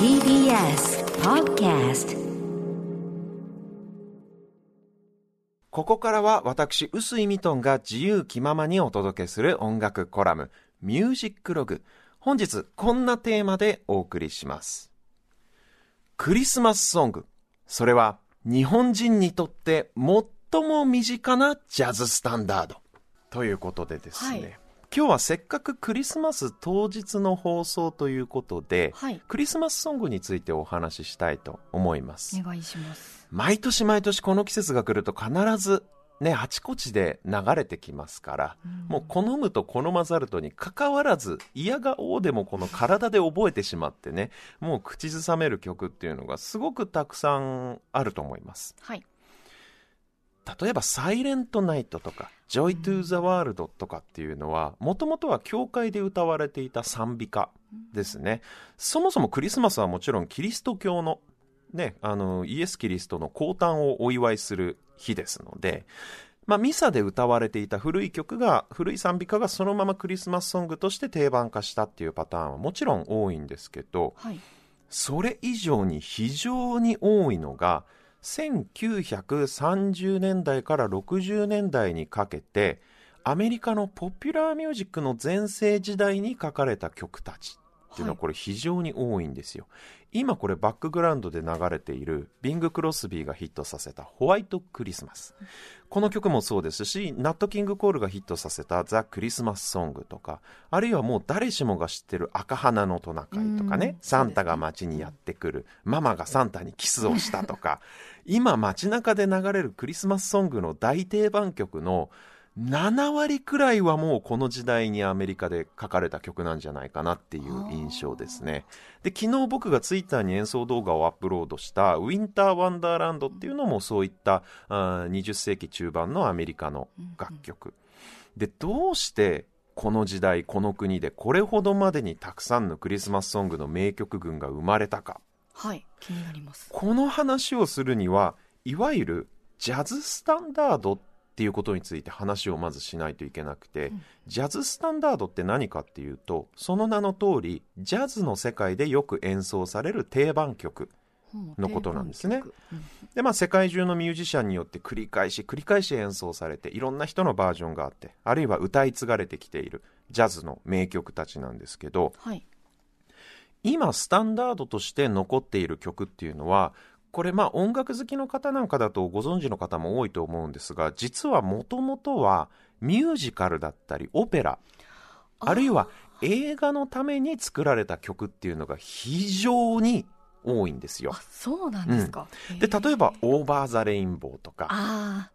TBS Podcast ここからは私、臼井ミトンが自由気ままにお届けする音楽コラム、ミュージックログ。本日、こんなテーマでお送りします。クリスマスソング。それは、日本人にとって最も身近なジャズスタンダード。ということでですね。はい今日はせっかくクリスマス当日の放送ということで、はいクリスマスソングについてお話ししたいと思います。お願いします。毎年毎年この季節が来ると必ずね、あちこちで流れてきますから、もう好むと好まざるとに関わらず、嫌がおうでもこの体で覚えてしまってね、もう口ずさめる曲っていうのがすごくたくさんあると思います。はい。例えば、 Silent Night とか、 Joy to the World とかっていうのは、もともとは教会で歌われていた賛美歌ですね。そもそもクリスマスはもちろんキリスト教の、ね、あの、イエス・キリストの降誕をお祝いする日ですので、まあ、ミサで歌われていた古い曲が、古い賛美歌がそのままクリスマスソングとして定番化したっていうパターンはもちろん多いんですけど、はい。それ以上に非常に多いのが1930年代から60年代にかけてアメリカのポピュラーミュージックの全盛時代に書かれた曲たち。っていうのははいこれ非常に多いんですよ、今これバックグラウンドで流れているビング・クロスビーがヒットさせたホワイトクリスマス。この曲もそうですしナット・キング・コールがヒットさせたザ・クリスマスソングとかあるいはもう誰しもが知ってる赤花のトナカイとかねうんサンタが街にやってくる、ママがサンタにキスをしたとか 今街中で流れるクリスマスソングの大定番曲の7割くらいはもうこの時代にアメリカで書かれた曲なんじゃないかなっていう印象ですね。で、昨日僕がツイッターに演奏動画をアップロードしたウィンターワンダーランドっていうのもそういったあー20世紀中盤のアメリカの楽曲。で、どうしてこの時代、この国でこれほどまでにたくさんのクリスマスソングの名曲群が生まれたか。はい。気になります。この話をするにはいわゆるジャズスタンダードっていうことについて話をまずしないといけなくて、ジャズスタンダードって何かっていうとその名の通りジャズの世界でよく演奏される定番曲のことなんですね。うんでまあ世界中のミュージシャンによって繰り返し繰り返し演奏されていろんな人のバージョンがあってあるいは歌い継がれてきているジャズの名曲たちなんですけどはい。今スタンダードとして残っている曲っていうのはこれまあ音楽好きの方なんかだとご存知の方も多いと思うんですが実はもともとはミュージカルだったりオペラあるいは映画のために作られた曲っていうのが非常に多いんですよあ、。そうなんですか。で例えば「へーオーバー・ザ・レインボー」とかあ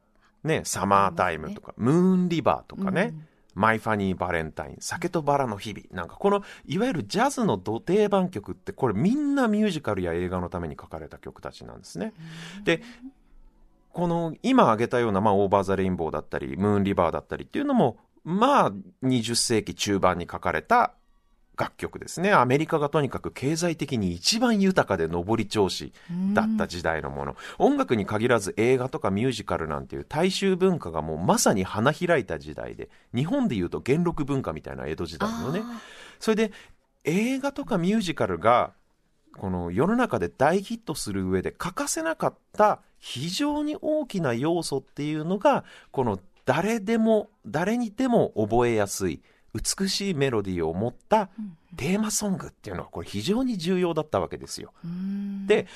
ね、サマータイムとか、ムーンリバーとあ。かね、うんマイ・ファニー・バレンタイン、酒とバラの日々。なんかこの、いわゆるジャズの土定番曲って、これみんなミュージカルや映画のために書かれた曲たちなんですね。で、この今挙げたような、まあ、オーバー・ザ・レインボーだったり、ムーン・リバーだったりっていうのも、まあ、20世紀中盤に書かれた楽曲ですね。アメリカがとにかく経済的に一番豊かで上り調子だった時代のもの、音楽に限らず映画とかミュージカルなんていう大衆文化がもうまさに花開いた時代で日本でいうと元禄文化みたいな江戸時代のね。あそれで映画とかミュージカルがこの世の中で大ヒットする上で欠かせなかった非常に大きな要素っていうのがこの誰でも誰にでも覚えやすい美しいメロディーを持ったテーマソングっていうのはこれ非常に重要だったわけですよ。で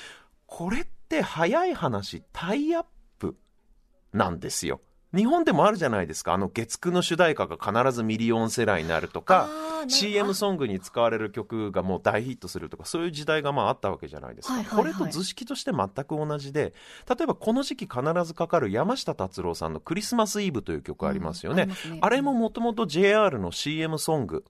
これって早い話タイアップなんですよ。日本でもあるじゃないですかあの月9の主題歌が必ずミリオンセラーになるとか CM ソングに使われる曲がもう大ヒットするとかそういう時代がまああったわけじゃないですか、はいはいはい。これと図式として全く同じで例えばこの時期必ずかかる山下達郎さんの「クリスマスイブ」という曲ありますよね、うんあね。あれももともと JR の CM ソング。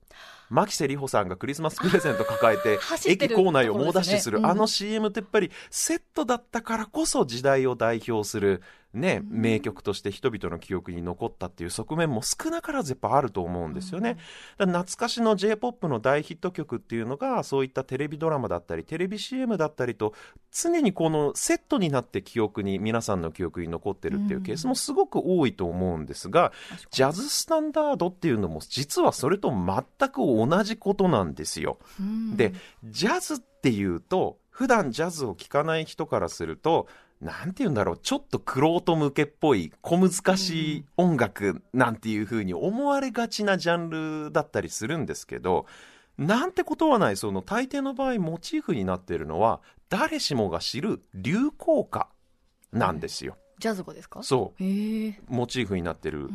牧瀬里穂さんがクリスマスプレゼント抱えて 駅構内を猛ダッシュする、ねうん。あの CM ってやっぱりセットだったからこそ時代を代表するね、名曲として人々の記憶に残ったっていう側面も少なからずやっぱあると思うんですよね。懐かしの J-POP の大ヒット曲っていうのがそういったテレビドラマだったりテレビ CM だったりと常にこのセットになって記憶に皆さんの記憶に残ってるっていうケースもすごく多いと思うんですが、ジャズスタンダードっていうのも実はそれと全く同同じことなんですよ。うん。で、ジャズっていうと、普段ジャズを聴かない人からすると、なんて言うんだろう、ちょっとクロート向けっぽい、小難しい音楽なんていう風に思われがちなジャンルだったりするんですけど、なんてことはない、その大抵の場合モチーフになっているのは、誰しもが知る流行歌なんですよ。ジャズ語ですか？そう。モチーフになってる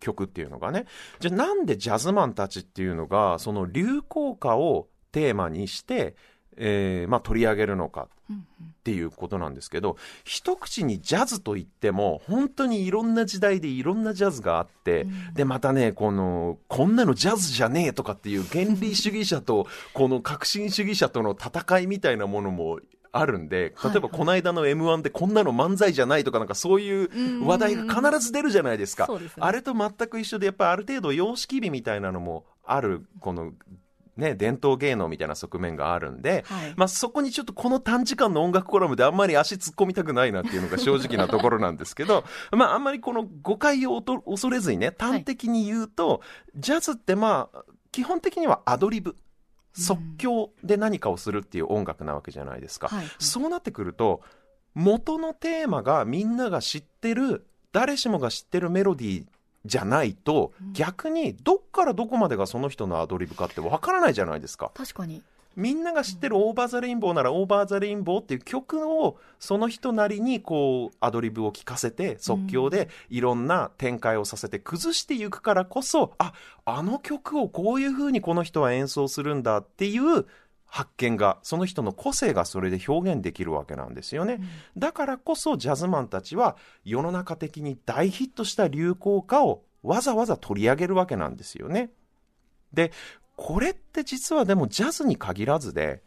曲っていうのがね。じゃあなんでジャズマンたちっていうのが、その流行歌をテーマにして、えーまあ取り上げるのかうんうん。っていうことなんですけど、一口にジャズといっても、本当にいろんな時代でいろんなジャズがあって、うん。で、またね、この、こんなのジャズじゃねえとかっていう原理主義者と、この革新主義者との戦いみたいなものもあるんで、例えばこの間の M1 でこんなの漫才じゃないとかなんかそういう話題が必ず出るじゃないですか。ね。あれと全く一緒で、やっぱりある程度様式美みたいなのもある、この、ね、伝統芸能みたいな側面があるんで、はいまあそこにちょっとこの短時間の音楽コラムであんまり足突っ込みたくないなっていうのが正直なところなんですけど、まああんまりこの誤解を恐れずにね、端的に言うと、ジャズってまあ、基本的にはアドリブ。即興で何かをするっていう音楽なわけじゃないですか。はいそうなってくると、元のテーマがみんなが知ってる、誰しもが知ってるメロディーじゃないと、逆にどっからどこまでがその人のアドリブかってわからないじゃないですか。確かに。みんなが知ってる Over the Rainbow なら Over the Rainbow っていう曲をその人なりにこうアドリブを聞かせて即興でいろんな展開をさせて崩していくからこそ、あ、あの曲をこういう風にこの人は演奏するんだっていう発見が、その人の個性がそれで表現できるわけなんですよね。だからこそジャズマンたちは世の中的に大ヒットした流行歌をわざわざ取り上げるわけなんですよね。で、これって実はでもジャズに限らずで、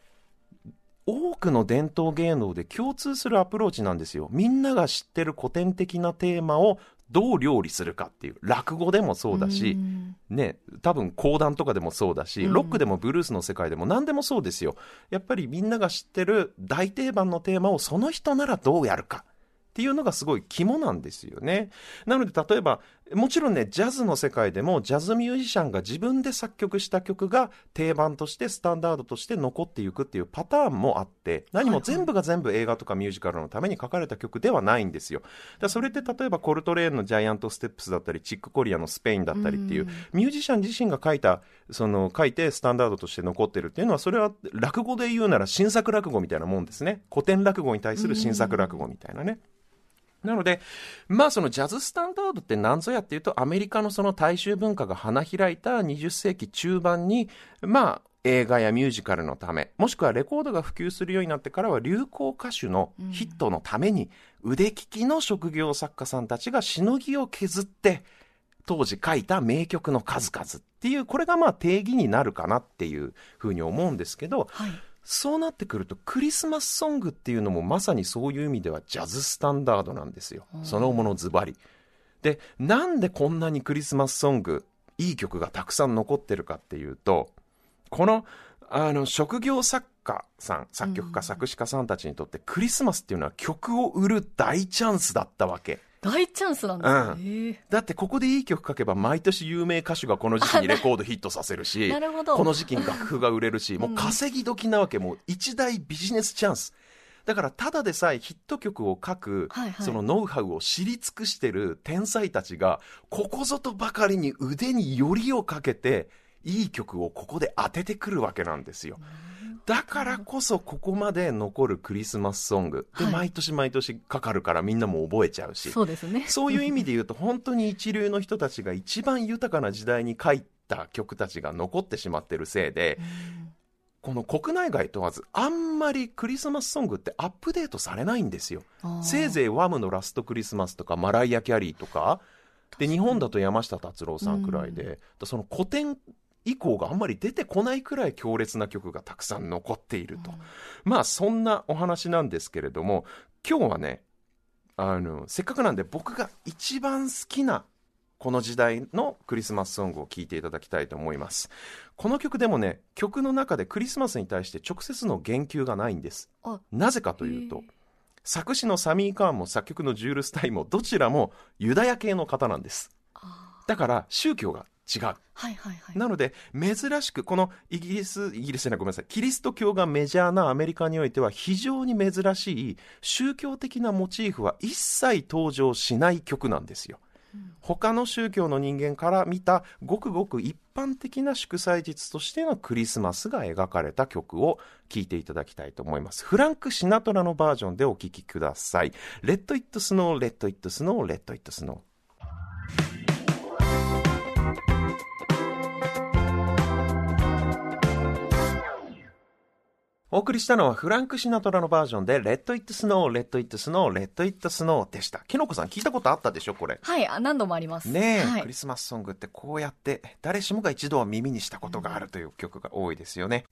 多くの伝統芸能で共通するアプローチなんですよ。みんなが知ってる古典的なテーマをどう料理するかっていう。落語でもそうだし、んね、多分講談とかでもそうだし、うんロックでもブルースの世界でも何でもそうですよ。やっぱりみんなが知ってる大定番のテーマをその人ならどうやるか。っていうのがすごい肝なんですよね。なので例えば、もちろんね、ジャズの世界でもジャズミュージシャンが自分で作曲した曲が定番としてスタンダードとして残っていくっていうパターンもあって、何も全部が全部映画とかミュージカルのために書かれた曲ではないんですよ。だからそれって例えばコルトレーンのジャイアントステップスだったり、チックコリアのスペインだったりっていう、ミュージシャン自身が書いた、その書いてスタンダードとして残ってるっていうのは、それは落語で言うなら新作落語みたいなもんですね。古典落語に対する新作落語みたいなね。なので、まあそのジャズスタンダードって何ぞやっていうと、アメリカのその大衆文化が花開いた20世紀中盤に、まあ映画やミュージカルのため、もしくはレコードが普及するようになってからは流行歌手のヒットのために、腕利きの職業作家さんたちがしのぎを削って、当時書いた名曲の数々っていう、これがまあ定義になるかなっていうふうに思うんですけど、はい。そうなってくると、クリスマスソングっていうのもまさにそういう意味ではジャズスタンダードなんですよ。そのものズバリ。で、なんでこんなにクリスマスソング、いい曲がたくさん残ってるかっていうと、この、あの、職業作家さん、作曲家、作詞家さんたちにとってクリスマスっていうのは曲を売る大チャンスだったわけ。大チャンスなんですね。へえだってここでいい曲書けば毎年有名歌手がこの時期にレコードヒットさせるし、なるほどこの時期に楽譜が売れるし、もう稼ぎ時なわけ、もう一大ビジネスチャンス。だからただでさえヒット曲を書く、はいはいそのノウハウを知り尽くしてる天才たちが、ここぞとばかりに腕によりをかけて、いい曲をここで当ててくるわけなんですよ。だからこそここまで残るクリスマスソング。で、はい毎年毎年かかるからみんなも覚えちゃうし。そうですね。そういう意味で言うと、本当に一流の人たちが一番豊かな時代に書いた曲たちが残ってしまってるせいで、この国内外問わず、あんまりクリスマスソングってアップデートされないんですよ。せいぜいワムのラストクリスマスとか、マライア・キャリーとか、で、日本だと山下達郎さんくらいで、だその古典以降があんまり出てこないくらい強烈な曲がたくさん残っていると。まあ、そんなお話なんですけれども、今日はね、あの、せっかくなんで僕が一番好きなこの時代のクリスマスソングを聴いていただきたいと思います。この曲でもね、曲の中でクリスマスに対して直接の言及がないんです。あ、なぜかというと作詞のサミー・カーンも作曲のジュール・スタインもどちらもユダヤ系の方なんです。あだから宗教が違う。はいはいはい。なので、珍しく、このイギリス、イギリスじゃない、ごめんなさい、キリスト教がメジャーなアメリカにおいては非常に珍しい宗教的なモチーフは一切登場しない曲なんですよ。他の宗教の人間から見たごくごく一般的な祝祭日としてのクリスマスが描かれた曲を聴いていただきたいと思います。フランク・シナトラのバージョンでお聴きください。Let It Snow, Let It Snow, Let It Snow。お送りしたのはフランク・シナトラのバージョンで Let It Snow, Let It Snow, Let It Snow でした。きのこさん聞いたことあったでしょこれ。はい、あ何度もあります。ねえ、はいクリスマスソングってこうやって誰しもが一度は耳にしたことがあるという曲が多いですよね。